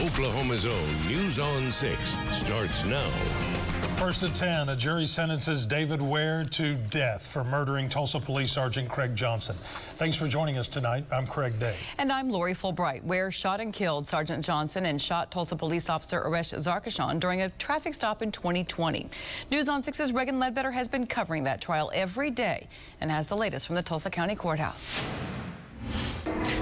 Oklahoma's own News on 6 starts now. First at 10, a jury sentences David Ware to death for murdering Tulsa Police Sergeant Craig Johnson. Thanks for joining us tonight. I'm Craig Day. And I'm Lori Fulbright. Ware shot and killed Sergeant Johnson and shot Tulsa police officer Aurash Zarkeshan during a traffic stop in 2020. News on 6's Reagan Ledbetter has been covering that trial every day and has the latest from the Tulsa County Courthouse.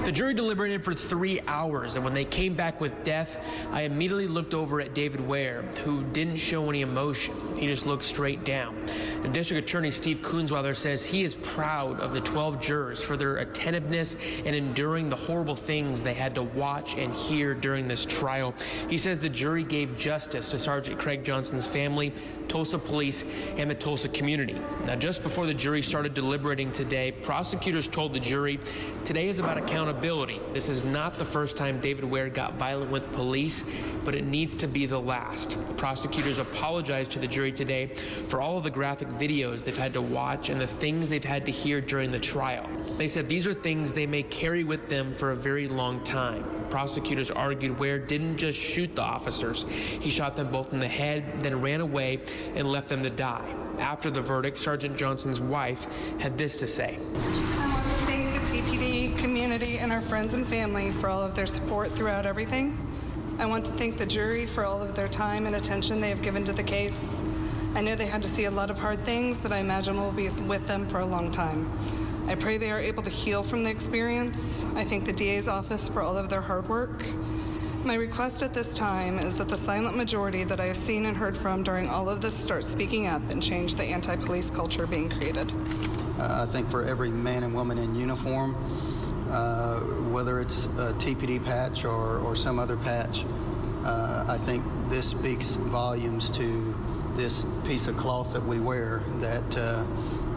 The jury deliberated for three hours, and when they came back with death, I immediately looked over at David Ware, who didn't show any emotion. He just looked straight down. And District Attorney Steve Kunzweiler says he is proud of the 12 jurors for their attentiveness and enduring the horrible things they had to watch and hear during this trial. He says the jury gave justice to Sergeant Craig Johnson's family, Tulsa police, and the Tulsa community. Now, just before the jury started deliberating today, prosecutors told the jury today is about accountability accountability. This is not the first time David Ware got violent with police, but it needs to be the last. Prosecutors apologized to the jury today for all of the graphic videos they've had to watch and the things they've had to hear during the trial. They said these are things they may carry with them for a very long time. Prosecutors argued Ware didn't just shoot the officers. He shot them both in the head, then ran away and left them to die. After the verdict, Sergeant Johnson's wife had this to say. Community and our friends and family for all of their support throughout everything. I want to thank the jury for all of their time and attention they have given to the case. I know they had to see a lot of hard things that I imagine will be with them for a long time. I pray they are able to heal from the experience. I thank the DA's office for all of their hard work. My request at this time is that the silent majority that I have seen and heard from during all of this start speaking up and change the anti-police culture being created. Uh, I think for every man and woman in uniform, uh, whether it's a TPD patch or, or some other patch, uh, I think this speaks volumes to this piece of cloth that we wear that, uh,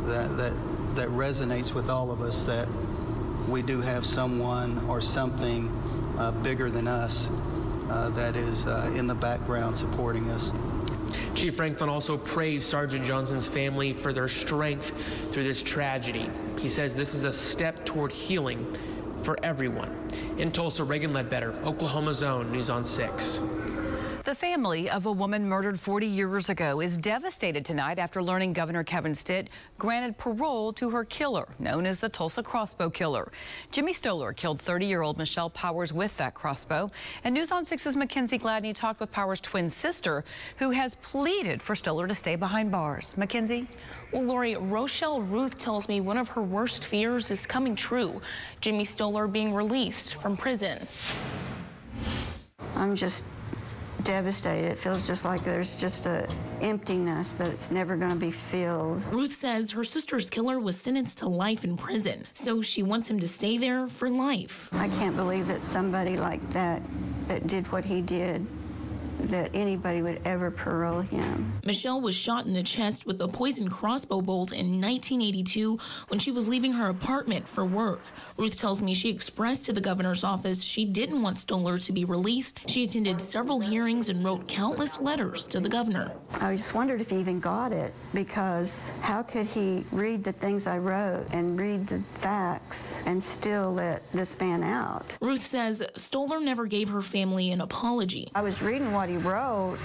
that, that, that resonates with all of us that we do have someone or something uh, bigger than us uh, that is in the background supporting us. Chief Franklin also praised Sergeant Johnson's family for their strength through this tragedy. He says this is a step toward healing for everyone. In Tulsa, Reagan Ledbetter, Oklahoma's own News on 6. The family of a woman murdered 40 years ago is devastated tonight after learning Governor Kevin Stitt granted parole to her killer, known as the Tulsa Crossbow Killer. Jimmy Stohler killed 30-year-old Michelle Powers with that crossbow. And News on 6's Mackenzie Gladney talked with Powers' twin sister, who has pleaded for Stohler to stay behind bars. Mackenzie? Well, Lori, Rochelle Ruth tells me one of her worst fears is coming true. Jimmy Stohler being released from prison. I'm just devastated. It feels just like there's just a emptiness that's never going to be filled. Ruth says her sister's killer was sentenced to life in prison, so she wants him to stay there for life. I can't believe that somebody like that that did what he did that anybody would ever parole him. Michelle was shot in the chest with a poisoned crossbow bolt in 1982 when she was leaving her apartment for work. Ruth tells me she expressed to the governor's office she didn't want Stohler to be released. She attended several hearings and wrote countless letters to the governor. I just wondered if he even got it because how could he read the things I wrote and read the facts and still let this man out? Ruth says Stohler never gave her family an apology. I was reading what he wrote,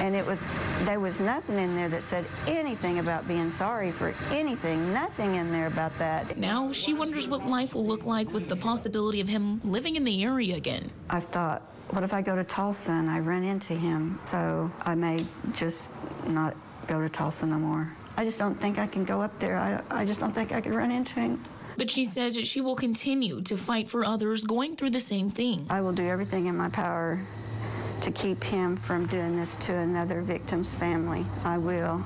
and it was there was nothing in there that said anything about being sorry for anything. Nothing in there about that. Now she wonders what life will look like with the possibility of him living in the area again. I've thought, what if I go to Tulsa and I run into him? So I may just not go to Tulsa no more. I just don't think I can go up there. I, I just don't think I could run into him. But she says that she will continue to fight for others going through the same thing. I will do everything in my power to keep him from doing this to another victim's family. I will.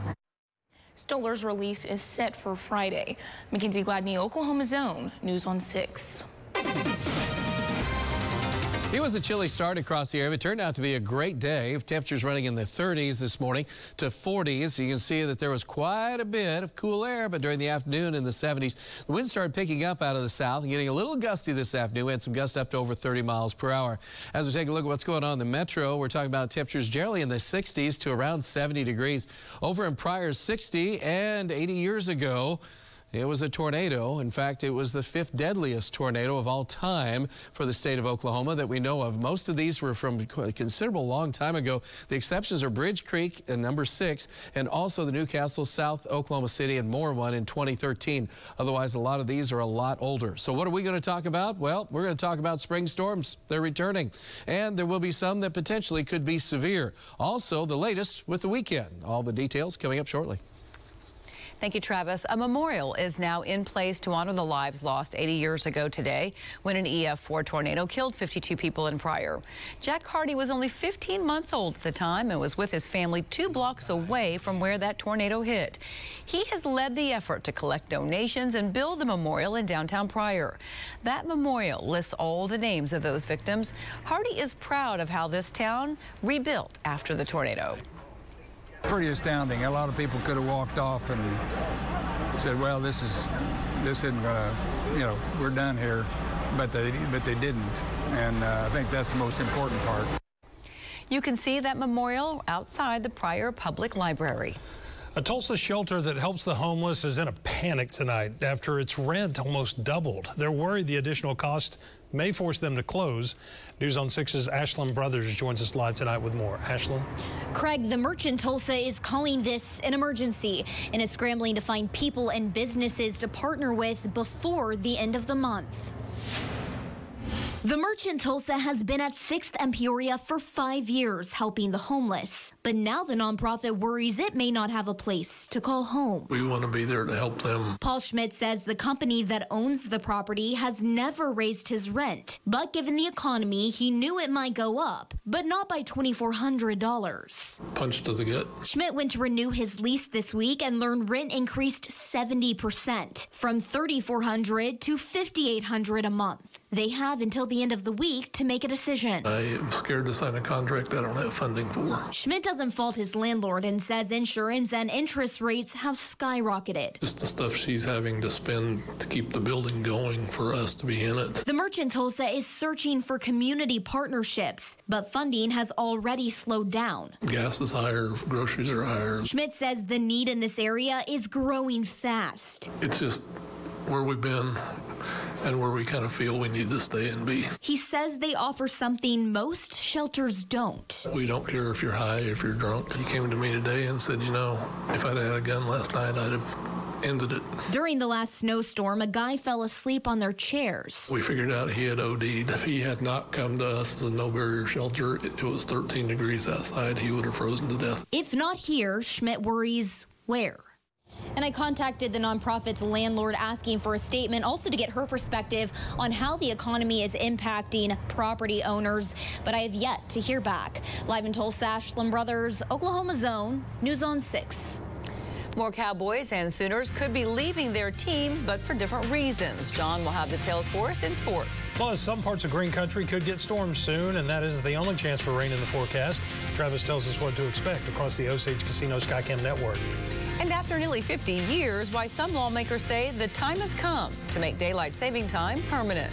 Stohler's release is set for Friday. Mackenzie Gladney, Oklahoma's own, News on 6. It was a chilly start across the area, but turned out to be a great day. Temperatures running in the 30s this morning to 40s. You can see that there was quite a bit of cool air, but during the afternoon in the 70s, the wind started picking up out of the south and getting a little gusty this afternoon. We had some gusts up to over 30 miles per hour. As we take a look at what's going on in the metro, we're talking about temperatures generally in the 60s to around 70 degrees. Over in Pryor, 60 and 80 years ago, It was a tornado. In fact, it was the fifth deadliest tornado of all time for the state of Oklahoma that we know of. Most of these were from a considerable long time ago. The exceptions are Bridge Creek and number six, and also the Newcastle, South Oklahoma City, and Moore one in 2013. Otherwise, a lot of these are a lot older. So what are we going to talk about? Well, we're going to talk about spring storms. They're returning, and there will be some that potentially could be severe. Also, the latest with the weekend. All the details coming up shortly. Thank you, Travis. A memorial is now in place to honor the lives lost 80 years ago today when an EF4 tornado killed 52 people in Pryor. Jack Hardy was only 15 months old at the time and was with his family two blocks away from where that tornado hit. He has led the effort to collect donations and build a memorial in downtown Pryor. That memorial lists all the names of those victims. Hardy is proud of how this town rebuilt after the tornado pretty astounding. A lot of people could have walked off and said, "Well, this is this isn't gonna, you know, we're done here," but they but they didn't, and uh, I think that's the most important part. You can see that memorial outside the Pryor Public Library. A Tulsa shelter that helps the homeless is in a panic tonight after its rent almost doubled. They're worried the additional cost may force them to close. News on 6's Ashlyn Brothers joins us live tonight with more. Ashlyn? Craig, the merchant Tulsa is calling this an emergency and is scrambling to find people and businesses to partner with before the end of the month. The Merchant Tulsa has been at 6th and Peoria for five years, helping the homeless. But now the nonprofit worries it may not have a place to call home. We want to be there to help them. Paul Schmidt says the company that owns the property has never raised his rent. But given the economy, he knew it might go up, but not by $2,400. Punch to the gut. Schmidt went to renew his lease this week and learned rent increased 70% from 3,400 to 5,800 a month. They have until the end of the week to make a decision. I am scared to sign a contract I don't have funding for. Schmidt doesn't fault his landlord and says insurance and interest rates have skyrocketed. Just the stuff she's having to spend to keep the building going for us to be in it. The Merchant Tulsa is searching for community partnerships, but funding has already slowed down. Gas is higher, groceries are higher. Schmidt says the need in this area is growing fast. It's just where we've been and where we kind of feel we need to stay and be. He says they offer something most shelters don't. We don't care if you're high, if you're drunk. He came to me today and said, you know, if I'd had a gun last night, I'd have ended it. During the last snowstorm, a guy fell asleep on their chairs. We figured out he had OD'd. If he had not come to us as a no barrier shelter, it, it was 13 degrees outside, he would have frozen to death. If not here, Schmidt worries where? And I contacted the nonprofit's landlord asking for a statement, also to get her perspective on how the economy is impacting property owners. But I have yet to hear back. Live in Tulsa, Ashlyn Brothers, Oklahoma's own, News on 6. More Cowboys and Sooners could be leaving their teams, but for different reasons. John will have details for us in sports. Plus, some parts of Green Country could get storms soon, and that isn't the only chance for rain in the forecast. Travis tells us what to expect across the Osage Casino Skycam network. And after nearly 50 years, why some lawmakers say the time has come to make daylight saving time permanent.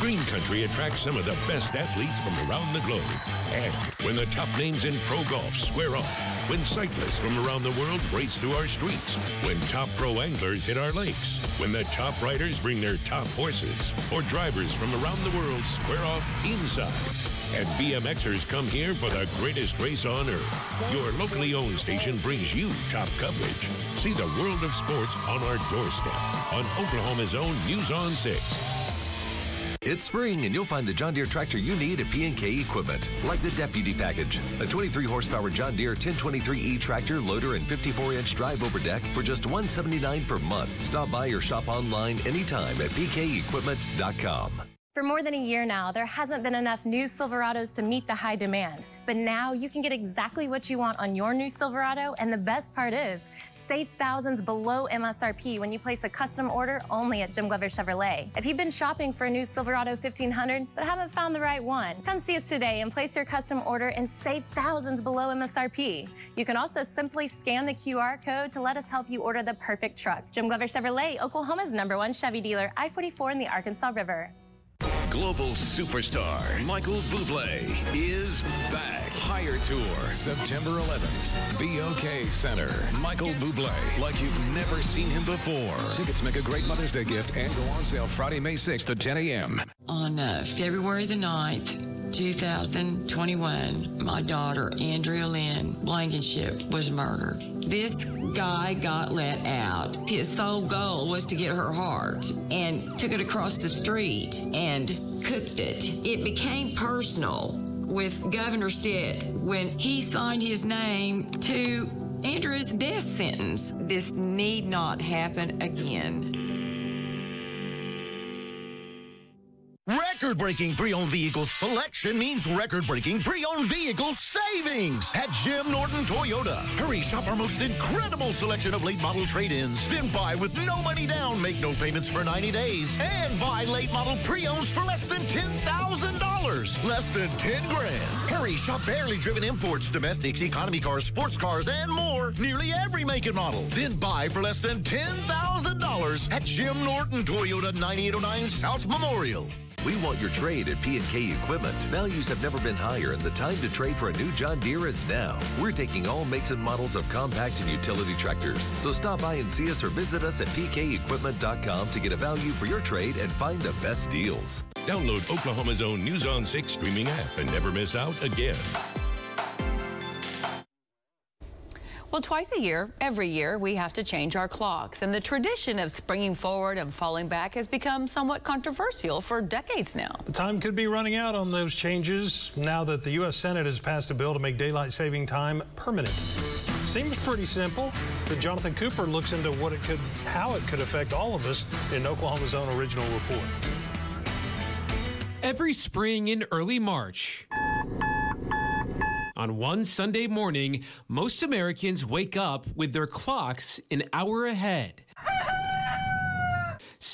Green Country attracts some of the best athletes from around the globe. And when the top names in pro golf square off, when cyclists from around the world race through our streets, when top pro anglers hit our lakes, when the top riders bring their top horses, or drivers from around the world square off inside and BMXers come here for the greatest race on earth. Your locally owned station brings you top coverage. See the world of sports on our doorstep on Oklahoma's own News on 6. It's spring, and you'll find the John Deere tractor you need at P&K Equipment, like the Deputy Package, a 23 horsepower John Deere 1023E tractor, loader, and 54 inch drive over deck for just 179 per month. Stop by or shop online anytime at pkequipment.com. For more than a year now, there hasn't been enough new Silverados to meet the high demand. But now you can get exactly what you want on your new Silverado, and the best part is, save thousands below MSRP when you place a custom order only at Jim Glover Chevrolet. If you've been shopping for a new Silverado 1500 but haven't found the right one, come see us today and place your custom order and save thousands below MSRP. You can also simply scan the QR code to let us help you order the perfect truck. Jim Glover Chevrolet, Oklahoma's number one Chevy dealer, I-44 in the Arkansas River. Global superstar Michael Bublé is back. Higher Tour, September 11th. BOK Center. Michael Bublé, like you've never seen him before. Tickets make a great Mother's Day gift and go on sale Friday, May 6th at 10 a.m. On uh, February the 9th, 2021, my daughter, Andrea Lynn Blankenship, was murdered. This guy got let out. His sole goal was to get her heart and took it across the street and cooked it. It became personal with Governor Stitt when he signed his name to Andrea's death sentence. This need not happen again. Record-breaking pre-owned vehicle selection means record-breaking pre-owned vehicle savings at Jim Norton Toyota. Hurry shop our most incredible selection of late model trade-ins. Then buy with no money down, make no payments for 90 days, and buy late model pre-owns for less than $10,000. Less than 10 grand. Hurry shop barely driven imports, domestics, economy cars, sports cars, and more. Nearly every make and model. Then buy for less than $10,000 at Jim Norton Toyota 9809 South Memorial. We want your trade at P&K Equipment. Values have never been higher and the time to trade for a new John Deere is now. We're taking all makes and models of compact and utility tractors. So stop by and see us or visit us at pkequipment.com to get a value for your trade and find the best deals. Download Oklahoma's own News on 6 streaming app and never miss out again. Well, twice a year, every year, we have to change our clocks. And the tradition of springing forward and falling back has become somewhat controversial for decades now. The time could be running out on those changes now that the U.S. Senate has passed a bill to make daylight saving time permanent. Seems pretty simple, but Jonathan Cooper looks into what it could, how it could affect all of us in Oklahoma's own original report. Every spring in early March, on one Sunday morning, most Americans wake up with their clocks an hour ahead.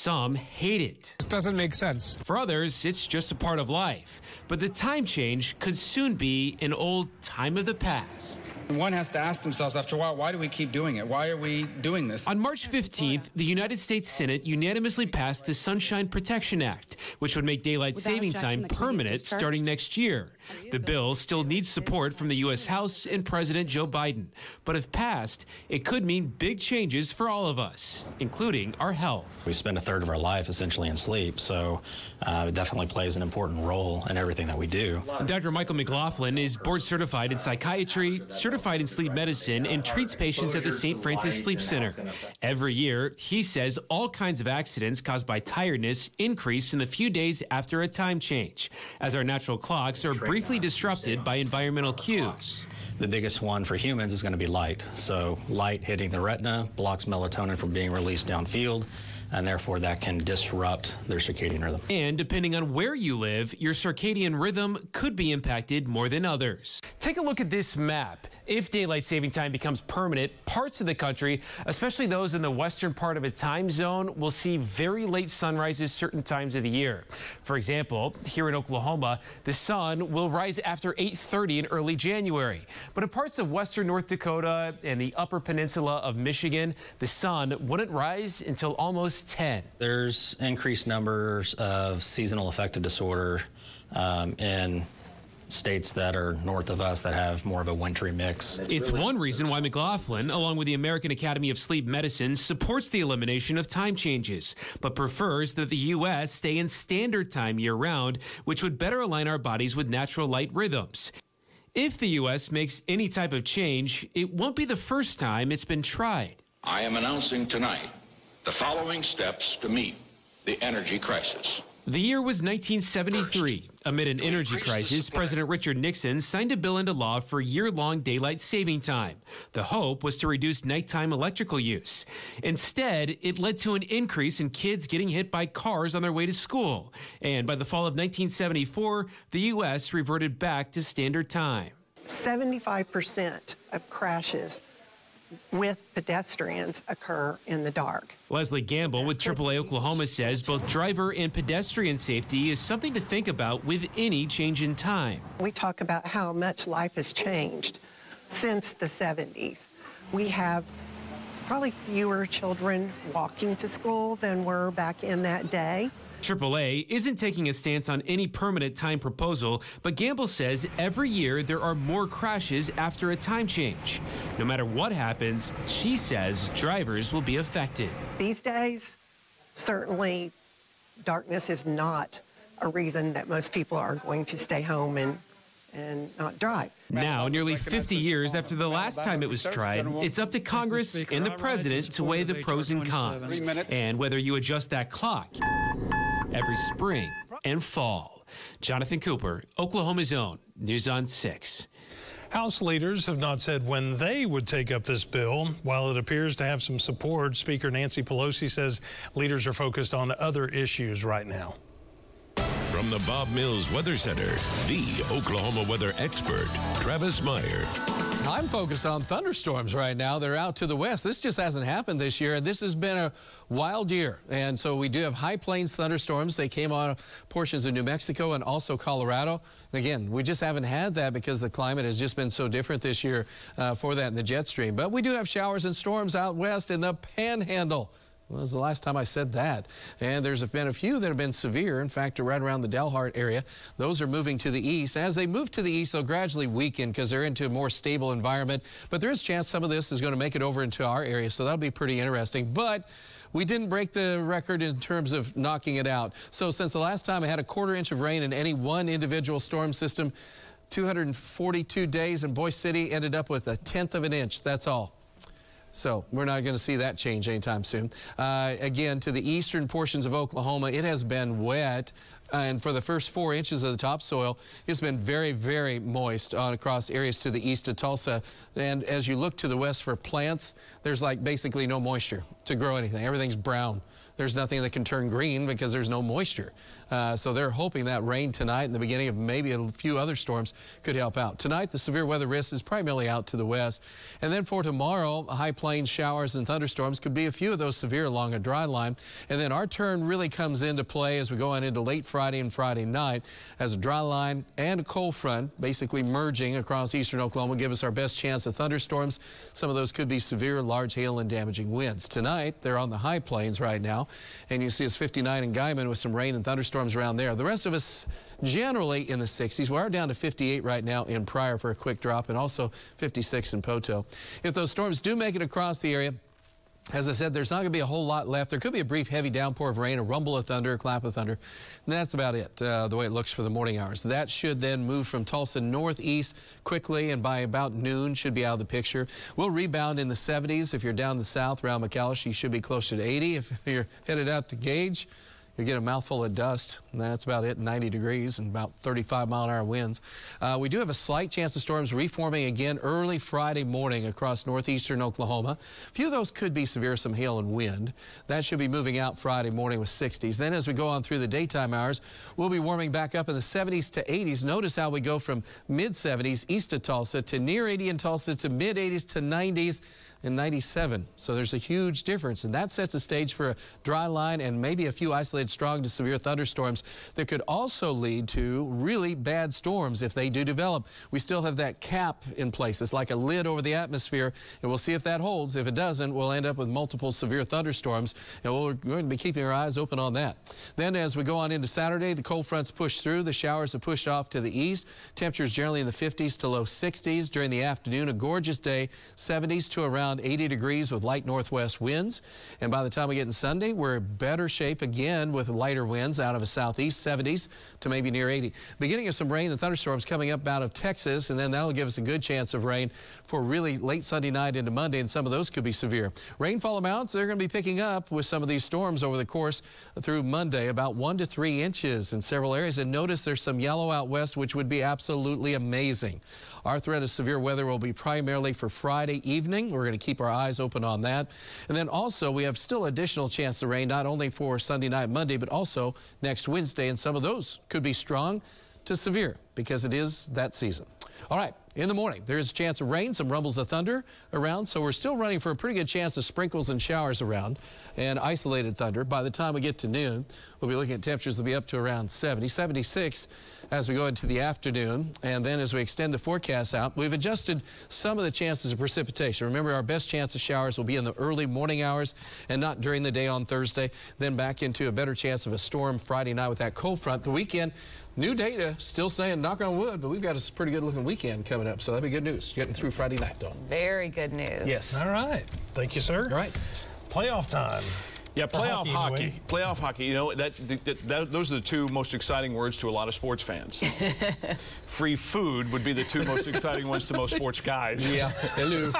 Some hate it. It doesn't make sense. For others, it's just a part of life. But the time change could soon be an old time of the past. One has to ask themselves after a while, why do we keep doing it? Why are we doing this? On March 15th, the United States Senate unanimously passed the Sunshine Protection Act, which would make daylight Without saving time the case is permanent starting next year. The bill still needs support from the U.S. House and President Joe Biden. But if passed, it could mean big changes for all of us, including our health. We spend a third of our life essentially in sleep, so uh, it definitely plays an important role in everything that we do. Dr. Michael McLaughlin is board certified in psychiatry, certified in sleep medicine, and treats patients at the St. Francis Sleep Center. Every year, he says all kinds of accidents caused by tiredness increase in the few days after a time change, as our natural clocks are briefly disrupted by environmental cues. The biggest one for humans is going to be light. So, light hitting the retina blocks melatonin from being released downfield, and therefore that can disrupt their circadian rhythm. And depending on where you live, your circadian rhythm could be impacted more than others. Take a look at this map. If daylight saving time becomes permanent, parts of the country, especially those in the western part of a time zone, will see very late sunrises certain times of the year. For example, here in Oklahoma, the sun will rise after 8:30 in early January. But in parts of western North Dakota and the upper peninsula of Michigan, the sun wouldn't rise until almost 10. There's increased numbers of seasonal affective disorder um, in states that are north of us that have more of a wintry mix. It's one reason why McLaughlin, along with the American Academy of Sleep Medicine, supports the elimination of time changes, but prefers that the U.S. stay in standard time year round, which would better align our bodies with natural light rhythms. If the U.S. makes any type of change, it won't be the first time it's been tried. I am announcing tonight the following steps to meet the energy crisis. The year was 1973. Amid an energy crisis, President Richard Nixon signed a bill into law for year long daylight saving time. The hope was to reduce nighttime electrical use. Instead, it led to an increase in kids getting hit by cars on their way to school. And by the fall of 1974, the U.S. reverted back to standard time. 75% of crashes with pedestrians occur in the dark. Leslie Gamble with AAA Oklahoma says both driver and pedestrian safety is something to think about with any change in time. We talk about how much life has changed since the 70s. We have probably fewer children walking to school than were back in that day. AAA isn't taking a stance on any permanent time proposal, but Gamble says every year there are more crashes after a time change. No matter what happens, she says drivers will be affected. These days, certainly darkness is not a reason that most people are going to stay home and and not drive. Now, nearly 50 years after the last time it was tried, it's up to Congress and the president to weigh the pros and cons and whether you adjust that clock every spring and fall. Jonathan Cooper, Oklahoma's own News on 6. House leaders have not said when they would take up this bill. While it appears to have some support, Speaker Nancy Pelosi says leaders are focused on other issues right now. From the Bob Mills Weather Center, the Oklahoma weather expert, Travis Meyer. I'm focused on thunderstorms right now. They're out to the west. This just hasn't happened this year, and this has been a wild year. And so we do have high plains thunderstorms. They came on portions of New Mexico and also Colorado. And again, we just haven't had that because the climate has just been so different this year uh, for that in the jet stream. But we do have showers and storms out west in the panhandle. When was the last time I said that? And there's been a few that have been severe. In fact, right around the Dalhart area, those are moving to the east. As they move to the east, they'll gradually weaken because they're into a more stable environment. But there is a chance some of this is going to make it over into our area, so that'll be pretty interesting. But we didn't break the record in terms of knocking it out. So since the last time I had a quarter inch of rain in any one individual storm system, 242 days in Boise City ended up with a tenth of an inch. That's all. So we're not going to see that change anytime soon. Uh, again, to the eastern portions of Oklahoma, it has been wet. And for the first four inches of the topsoil, it's been very, very moist on across areas to the east of Tulsa. And as you look to the west for plants, there's like basically no moisture to grow anything. Everything's brown there's nothing that can turn green because there's no moisture. Uh, so they're hoping that rain tonight and the beginning of maybe a few other storms could help out. Tonight, the severe weather risk is primarily out to the west. And then for tomorrow, high plains showers and thunderstorms could be a few of those severe along a dry line. And then our turn really comes into play as we go on into late Friday and Friday night as a dry line and a cold front basically merging across eastern Oklahoma give us our best chance of thunderstorms. Some of those could be severe, large hail and damaging winds. Tonight, they're on the high plains right now. And you see us 59 in Guymon with some rain and thunderstorms around there. The rest of us generally in the 60s. We are down to 58 right now in Pryor for a quick drop and also 56 in Poteau. If those storms do make it across the area, as I said, there's not going to be a whole lot left. There could be a brief heavy downpour of rain, a rumble of thunder, a clap of thunder. And that's about it, uh, the way it looks for the morning hours. That should then move from Tulsa northeast quickly, and by about noon should be out of the picture. We'll rebound in the 70s. If you're down the south around McAlester, you should be closer to 80. If you're headed out to Gage, you get a mouthful of dust, that's about it, 90 degrees and about 35 mile an hour winds. Uh, we do have a slight chance of storms reforming again early Friday morning across northeastern Oklahoma. A few of those could be severe, some hail and wind. That should be moving out Friday morning with 60s. Then as we go on through the daytime hours, we'll be warming back up in the 70s to 80s. Notice how we go from mid 70s east of Tulsa to near 80 in Tulsa to mid 80s to 90s in 97. So there's a huge difference, and that sets the stage for a dry line and maybe a few isolated strong to severe thunderstorms that could also lead to really bad storms if they do develop. We still have that cap in place. It's like a lid over the atmosphere, and we'll see if that holds. If it doesn't, we'll end up with multiple severe thunderstorms, and we're going to be keeping our eyes open on that. Then as we go on into Saturday, the cold fronts push through. The showers have pushed off to the east. Temperatures generally in the 50s to low 60s during the afternoon. A gorgeous day, 70s to around around 80 degrees with light northwest winds. And by the time we get in Sunday, we're in better shape again with lighter winds out of a southeast 70s to maybe near 80. Beginning of some rain and thunderstorms coming up out of Texas, and then that'll give us a good chance of rain for really late Sunday night into Monday, and some of those could be severe. Rainfall amounts, they're going to be picking up with some of these storms over the course through Monday, about one to three inches in several areas. And notice there's some yellow out west, which would be absolutely amazing. Our threat of severe weather will be primarily for Friday evening. We're going to keep our eyes open on that. And then also, we have still additional chance of rain, not only for Sunday night, Monday, but also next Wednesday. And some of those could be strong to severe because it is that season. All right, In the morning, there's a chance of rain, some rumbles of thunder around, so we're still running for a pretty good chance of sprinkles and showers around and isolated thunder. By the time we get to noon, we'll be looking at temperatures that'll be up to around 70, 76 as we go into the afternoon. And then as we extend the forecast out, we've adjusted some of the chances of precipitation. Remember, our best chance of showers will be in the early morning hours and not during the day on Thursday. Then back into a better chance of a storm Friday night with that cold front. The weekend, New data still saying knock on wood, but we've got a pretty good looking weekend coming up, so that'd be good news. Getting through Friday night, though. Very good news. Yes. All right. Thank you, sir. All right. Playoff time. Yeah, playoff hockey, hockey. anyway. Playoff hockey. You know that, that, that those are the two most exciting words to a lot of sports fans. Free food would be the two most exciting ones to most sports guys. Yeah. Hello.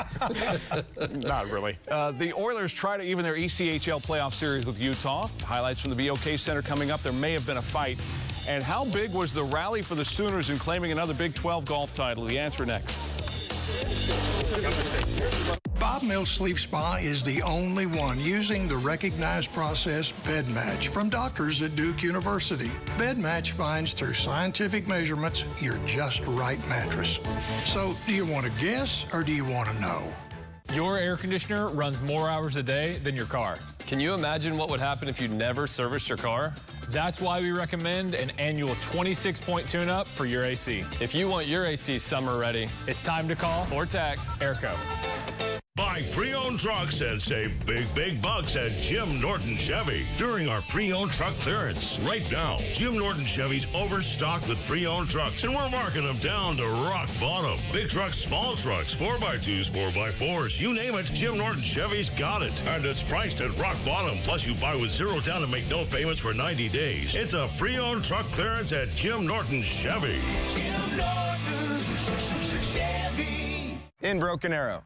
Not really. Uh, the Oilers try to even their ECHL playoff series with Utah. Highlights from the BOK Center coming up. There may have been a fight. And how big was the rally for the Sooners in claiming another Big 12 golf title? The answer next. Bob Mills Sleep Spa is the only one using the recognized process Bed Match from doctors at Duke University. Bed Match finds through scientific measurements your just right mattress. So, do you want to guess or do you want to know? Your air conditioner runs more hours a day than your car. Can you imagine what would happen if you never serviced your car? That's why we recommend an annual 26-point tune-up for your AC. If you want your AC summer ready, it's time to call or text Airco. Buy pre-owned trucks and save big, big bucks at Jim Norton Chevy during our pre-owned truck clearance. Right now, Jim Norton Chevy's overstocked with pre-owned trucks, and we're marking them down to rock bottom. Big trucks, small trucks, 4x2s, 4x4s, you name it, Jim Norton Chevy's got it. And it's priced at rock bottom. Plus, you buy with zero down and make no payments for 90 days. It's a pre-owned truck clearance at Jim Norton Chevy. In Broken Arrow.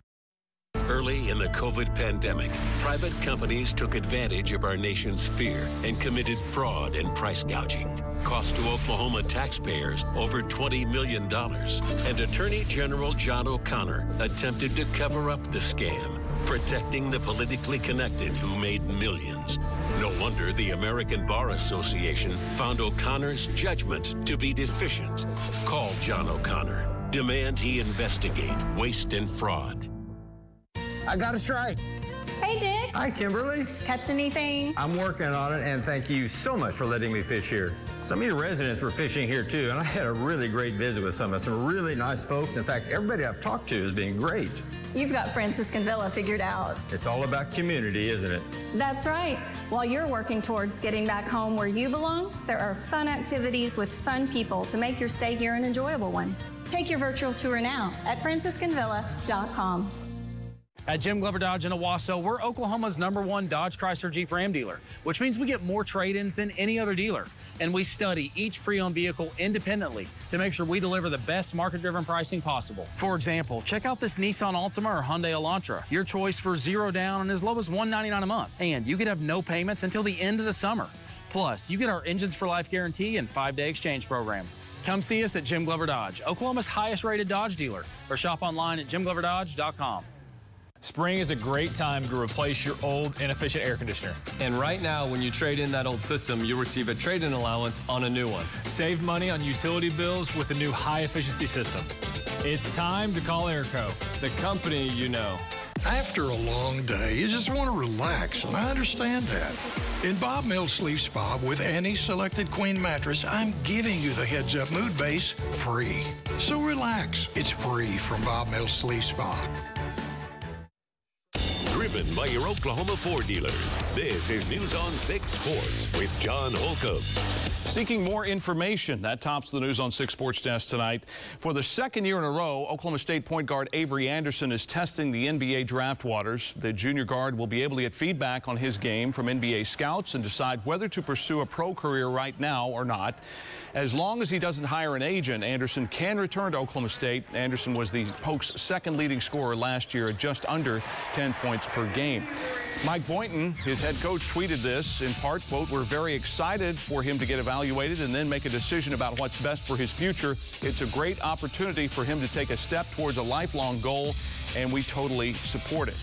Early in the COVID pandemic, private companies took advantage of our nation's fear and committed fraud and price gouging. Cost to Oklahoma taxpayers over $20 million. And Attorney General John O'Connor attempted to cover up the scam, protecting the politically connected who made millions. No wonder the American Bar Association found O'Connor's judgment to be deficient. Call John O'Connor. Demand he investigate waste and fraud. I got a strike. Hey, Dick. Hi, Kimberly. Catch anything? I'm working on it, and thank you so much for letting me fish here. Some of your residents were fishing here too, and I had a really great visit with some of some really nice folks. In fact, everybody I've talked to has been great. You've got Franciscan Villa figured out. It's all about community, isn't it? That's right. While you're working towards getting back home where you belong, there are fun activities with fun people to make your stay here an enjoyable one. Take your virtual tour now at franciscanvilla.com. At Jim Glover Dodge in Owasso, we're Oklahoma's number one Dodge Chrysler Jeep Ram dealer, which means we get more trade-ins than any other dealer. And we study each pre-owned vehicle independently to make sure we deliver the best market-driven pricing possible. For example, check out this Nissan Altima or Hyundai Elantra, your choice for zero down and as low as 199 a month. And you could have no payments until the end of the summer. Plus, you get our Engines for Life guarantee and five-day exchange program. Come see us at Jim Glover Dodge, Oklahoma's highest-rated Dodge dealer, or shop online at jimgloverdodge.com. Spring is a great time to replace your old inefficient air conditioner. And right now, when you trade in that old system, you'll receive a trade-in allowance on a new one. Save money on utility bills with a new high-efficiency system. It's time to call Airco, the company you know. After a long day, you just want to relax, and I understand that. In Bob Mills Sleep Spa with any selected queen mattress, I'm giving you the heads up mood base free. So relax. It's free from Bob Mills Sleep Spa. Driven by your Oklahoma Ford dealers. This is News on 6 Sports with John Holcomb. Seeking more information. That tops the News on 6 Sports desk tonight. For the second year in a row, Oklahoma State point guard Avery Anderson is testing the NBA draft waters. The junior guard will be able to get feedback on his game from NBA scouts and decide whether to pursue a pro career right now or not. As long as he doesn't hire an agent, Anderson can return to Oklahoma State. Anderson was the Pokes' second leading scorer last year at just under 10 points per game. Mike Boynton, his head coach, tweeted this in part, quote, we're very excited for him to get evaluated and then make a decision about what's best for his future. It's a great opportunity for him to take a step towards a lifelong goal, and we totally support it.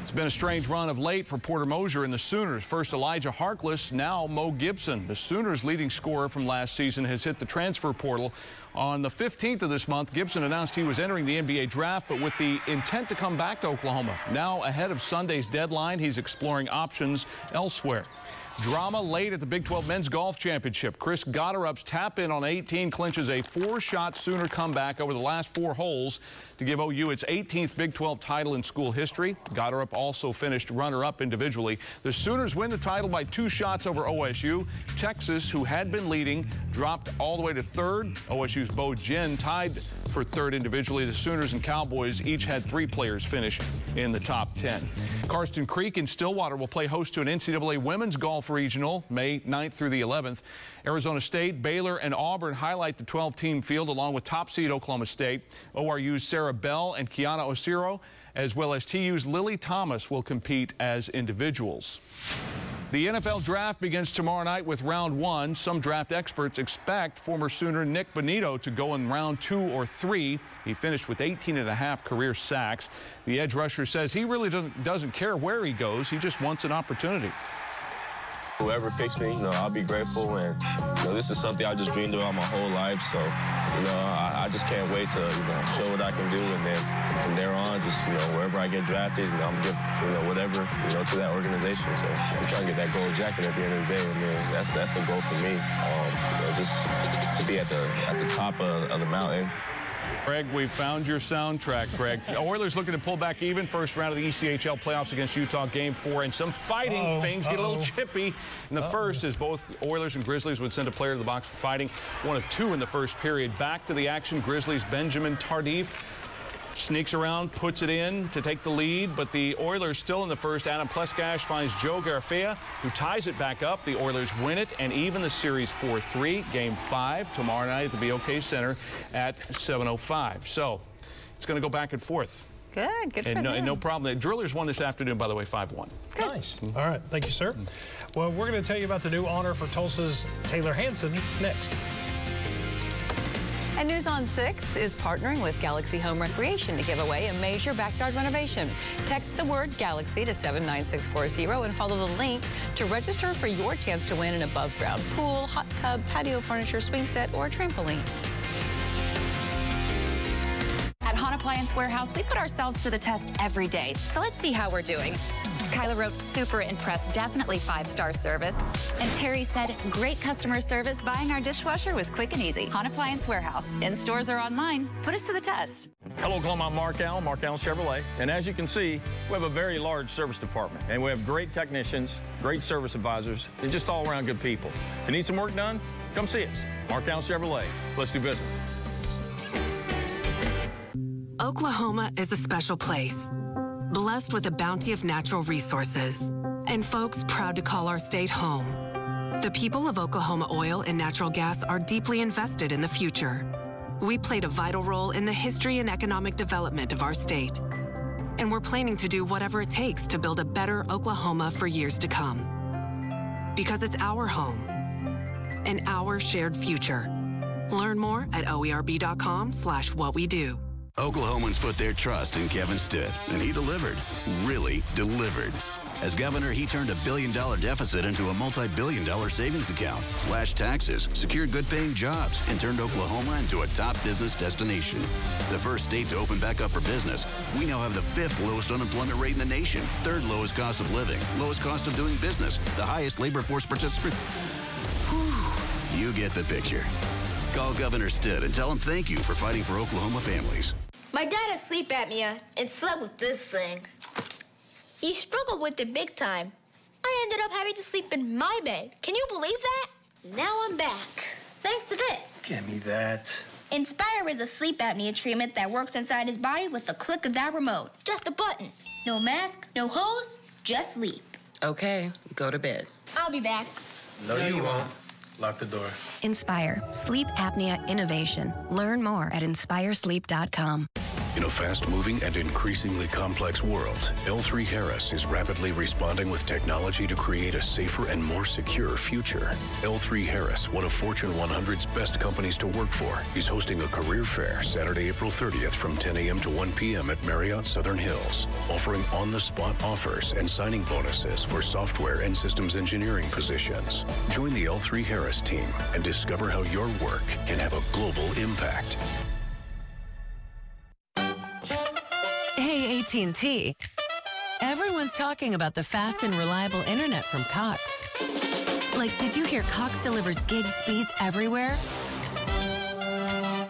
It's been a strange run of late for Porter Moser and the Sooners. First Elijah Harkless, now Mo Gibson. The Sooners' leading scorer from last season has hit the transfer portal. On the 15th of this month, Gibson announced he was entering the NBA draft, but with the intent to come back to Oklahoma. Now, ahead of Sunday's deadline, he's exploring options elsewhere. Drama late at the Big 12 Men's Golf Championship. Chris Gotterup's tap in on 18 clinches a four-shot Sooner comeback over the last four holes to give OU its 18th Big 12 title in school history. Gotterup also finished runner-up individually. The Sooners win the title by two shots over OSU. Texas, who had been leading, dropped all the way to third. OSU's Bo Jin tied for third individually. The Sooners and Cowboys each had three players finish in the top 10. Karsten Creek in Stillwater will play host to an NCAA women's golf regional May 9th through the 11th. Arizona State, Baylor, and Auburn highlight the 12-team field along with top seed Oklahoma State. ORU's Sarah Bell and Kiana Osiro, as well as TU's Lily Thomas will compete as individuals. The NFL draft begins tomorrow night with round one. Some draft experts expect former Sooner Nick Bonitto to go in round two or three. He finished with 18 and a half career sacks. The edge rusher says he really doesn't, doesn't care where he goes. He just wants an opportunity. Whoever picks me, you know, I'll be grateful. And, you know, this is something I just dreamed about my whole life. So, you know, I, I just can't wait to, you know, show what I can do. And then from there on, just, you know, wherever I get drafted, you know, I'm give, you know, whatever, you know, to that organization. So I'm trying to get that gold jacket at the end of the day. I mean, that's, that's the goal for me. Um, you know, just to be at the, at the top of, of the mountain. Craig, we found your soundtrack, Craig. Oilers looking to pull back even first round of the ECHL playoffs against Utah game four. And some fighting Uh-oh, things get a little chippy in the first as both Oilers and Grizzlies would send a player to the box for fighting. One of two in the first period. Back to the action. Grizzlies Benjamin Tardif sneaks around, puts it in to take the lead, but the Oilers still in the first. Adam Pleskach finds Joe Garfea, who ties it back up. The Oilers win it and even the series 4-3. Game five tomorrow night at the BOK Center at 7:05. So it's going to go back and forth. Good, good for And no, them. and no problem. The Drillers won this afternoon, by the way, 5-1. Nice. All right. Thank you, sir. Well, we're going to tell you about the new honor for Tulsa's Taylor Hanson next. And News on 6 is partnering with Galaxy Home Recreation to give away a major backyard renovation. Text the word Galaxy to 79640 and follow the link to register for your chance to win an above ground pool, hot tub, patio furniture, swing set, or trampoline. At Hahn Appliance Warehouse, we put ourselves to the test every day. So let's see how we're doing. Kyla wrote, super impressed, definitely five star service. And Terry said, great customer service. Buying our dishwasher was quick and easy. Hahn Appliance Warehouse, in stores or online. Put us to the test. Hello, Oklahoma. I'm Mark Allen, Mark Allen Chevrolet. And as you can see, we have a very large service department. And we have great technicians, great service advisors, and just all around good people. If you need some work done, come see us. Mark Allen Chevrolet. Let's do business. Oklahoma is a special place, blessed with a bounty of natural resources, and folks proud to call our state home. The people of Oklahoma Oil and Natural Gas are deeply invested in the future. We played a vital role in the history and economic development of our state, and we're planning to do whatever it takes to build a better Oklahoma for years to come. Because it's our home and our shared future. Learn more at oerb.com slash what we do. Oklahomans put their trust in Kevin Stitt, and he delivered. Really delivered. As governor, he turned a billion dollar deficit into a multi billion dollar savings account, slashed taxes, secured good paying jobs, and turned Oklahoma into a top business destination. The first state to open back up for business, we now have the fifth lowest unemployment rate in the nation, third lowest cost of living, lowest cost of doing business, the highest labor force participation. You get the picture. Call Governor Stitt and tell him thank you for fighting for Oklahoma families. My dad had sleep apnea and slept with this thing. He struggled with it big time. I ended up having to sleep in my bed. Can you believe that? Now I'm back. Thanks to this. Give me that. Inspire is a sleep apnea treatment that works inside his body with the click of that remote. Just a button. No mask, no hose, just sleep. Okay, go to bed. I'll be back. No, you won't. Lock the door. Inspire, sleep apnea innovation. Learn more at inspiresleep.com. In a fast moving and increasingly complex world, L3 Harris is rapidly responding with technology to create a safer and more secure future. L3 Harris, one of Fortune 100's best companies to work for, is hosting a career fair Saturday, April 30th from 10 a.m. to 1 p.m. at Marriott Southern Hills, offering on the spot offers and signing bonuses for software and systems engineering positions. Join the L3 Harris team and discover how your work can have a global impact. AT&T. Everyone's talking about the fast and reliable internet from Cox. Like, did you hear Cox delivers gig speeds everywhere?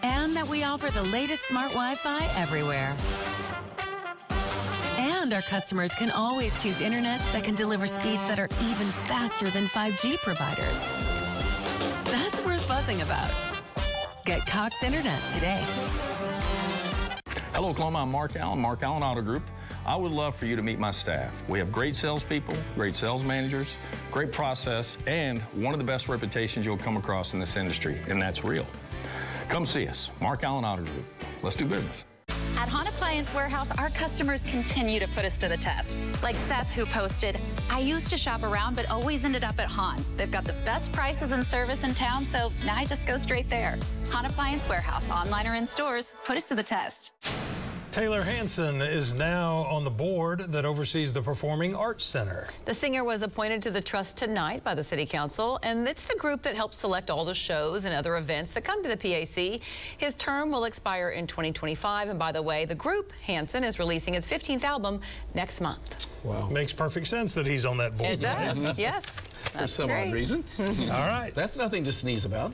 And that we offer the latest smart Wi-Fi everywhere. And our customers can always choose internet that can deliver speeds that are even faster than 5G providers. That's worth buzzing about. Get Cox Internet today. Hello, Oklahoma. I'm Mark Allen, Mark Allen Auto Group. I would love for you to meet my staff. We have great salespeople, great sales managers, great process, and one of the best reputations you'll come across in this industry, and that's real. Come see us, Mark Allen Auto Group. Let's do business. At Hahn Appliance Warehouse, our customers continue to put us to the test. Like Seth, who posted, I used to shop around, but always ended up at Hahn. They've got the best prices and service in town, so now I just go straight there. Hahn Appliance Warehouse, online or in stores, put us to the test. Taylor Hanson is now on the board that oversees the Performing Arts Center. The singer was appointed to the trust tonight by the City Council, and it's the group that helps select all the shows and other events that come to the PAC. His term will expire in 2025, and by the way, the group, Hanson, is releasing its 15th album next month. Wow. Makes perfect sense that he's on that board. It does, yes. For some great. odd reason. All right. That's nothing to sneeze about.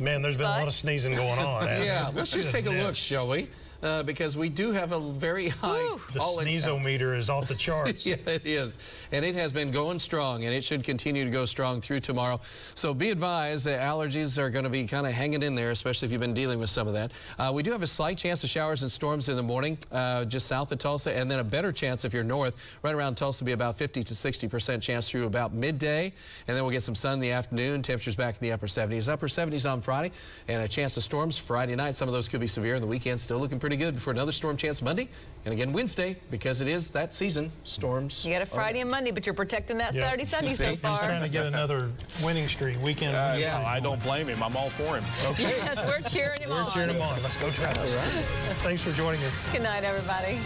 Man, there's been a lot of sneezing going on. hasn't yeah, let's just take a look, shall we? Uh, because we do have a very high The sneezometer is off the charts. yeah, it is. And it has been going strong, and it should continue to go strong through tomorrow. So be advised that allergies are going to be kind of hanging in there, especially if you've been dealing with some of that. Uh, we do have a slight chance of showers and storms in the morning, uh, just south of Tulsa, and then a better chance if you're north. Right around Tulsa, be about 50 to 60% chance through about midday. And then we'll get some sun in the afternoon. Temperatures back in the upper 70s. Upper 70s on Friday, and a chance of storms Friday night. Some of those could be severe, and the weekend still looking pretty good before another storm chance Monday. And again, Wednesday, because it is that season, storms. You got a Friday and Monday, but you're protecting that Yep. Saturday, Sunday so far. He's far. trying to get another winning streak, weekend. Uh, winning no. I don't blame him. I'm all for him. Okay. Yes, we're cheering him We're on. cheering him on. Let's go, Travis. Thanks for joining us. Good night, everybody.